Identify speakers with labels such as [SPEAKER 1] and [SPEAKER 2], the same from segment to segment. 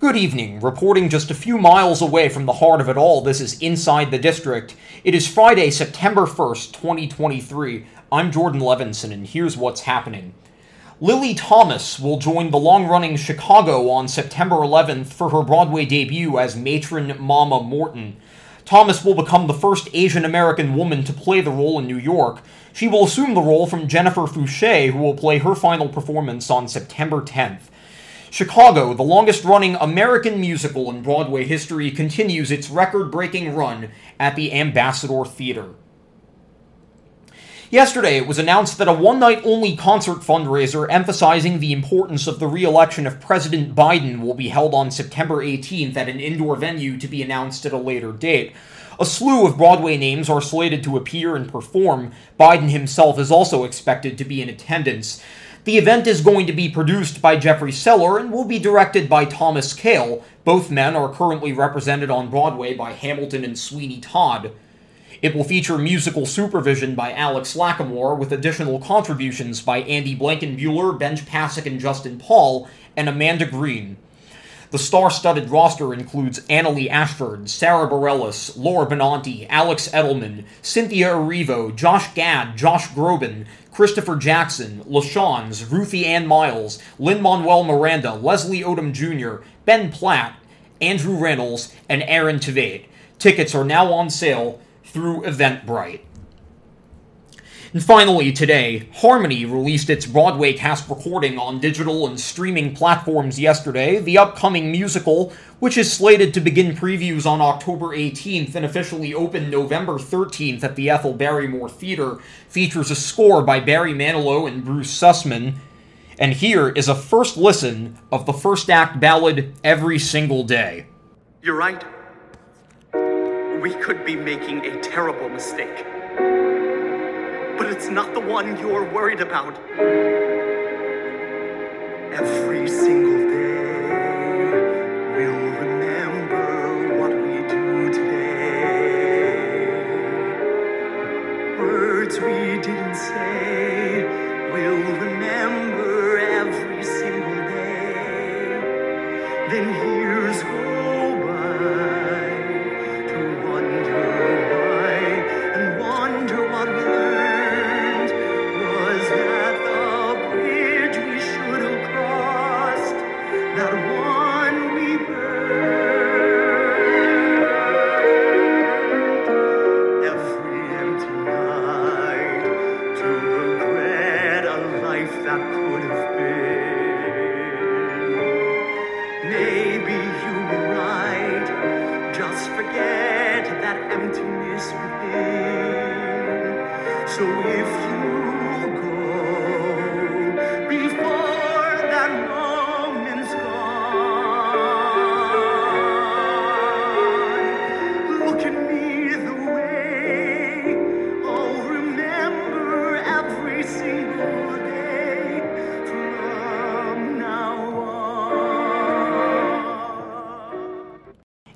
[SPEAKER 1] Good evening. Reporting just a few miles away from the heart of it all, this is Inside the District. It is Friday, September 1st, 2023. I'm Jordan Levinson, and here's what's happening. Lily Thomas will join the long running Chicago on September 11th for her Broadway debut as matron Mama Morton. Thomas will become the first Asian American woman to play the role in New York. She will assume the role from Jennifer Fouché, who will play her final performance on September 10th. Chicago, the longest running American musical in Broadway history, continues its record breaking run at the Ambassador Theater. Yesterday, it was announced that a one night only concert fundraiser emphasizing the importance of the re election of President Biden will be held on September 18th at an indoor venue to be announced at a later date. A slew of Broadway names are slated to appear and perform. Biden himself is also expected to be in attendance. The event is going to be produced by Jeffrey Seller and will be directed by Thomas Kail. Both men are currently represented on Broadway by Hamilton and Sweeney Todd. It will feature musical supervision by Alex Lacamoire with additional contributions by Andy Blankenbuehler, Benj Pasek and Justin Paul, and Amanda Green. The star-studded roster includes Annaleigh Ashford, Sara Bareilles, Laura Benanti, Alex Edelman, Cynthia Erivo, Josh Gad, Josh Groban, Christopher Jackson, LaChanze, Ruthie Ann Miles, Lin-Manuel Miranda, Leslie Odom Jr., Ben Platt, Andrew Rannells, and Aaron Tveit. Tickets are now on sale through Eventbrite. And finally, today, Harmony released its Broadway cast recording on digital and streaming platforms yesterday. The upcoming musical, which is slated to begin previews on October 18th and officially open November 13th at the Ethel Barrymore Theater, features a score by Barry Manilow and Bruce Sussman. And here is a first listen of the first act ballad Every Single Day.
[SPEAKER 2] You're right. We could be making a terrible mistake but it's not the one you're worried about. Every single day, we'll remember what we do today. Words we didn't say, we'll remember every single day. Then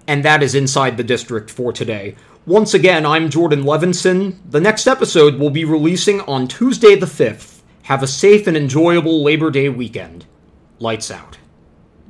[SPEAKER 1] And that is Inside the District for today. Once again, I'm Jordan Levinson. The next episode will be releasing on Tuesday the 5th. Have a safe and enjoyable Labor Day weekend. Lights out.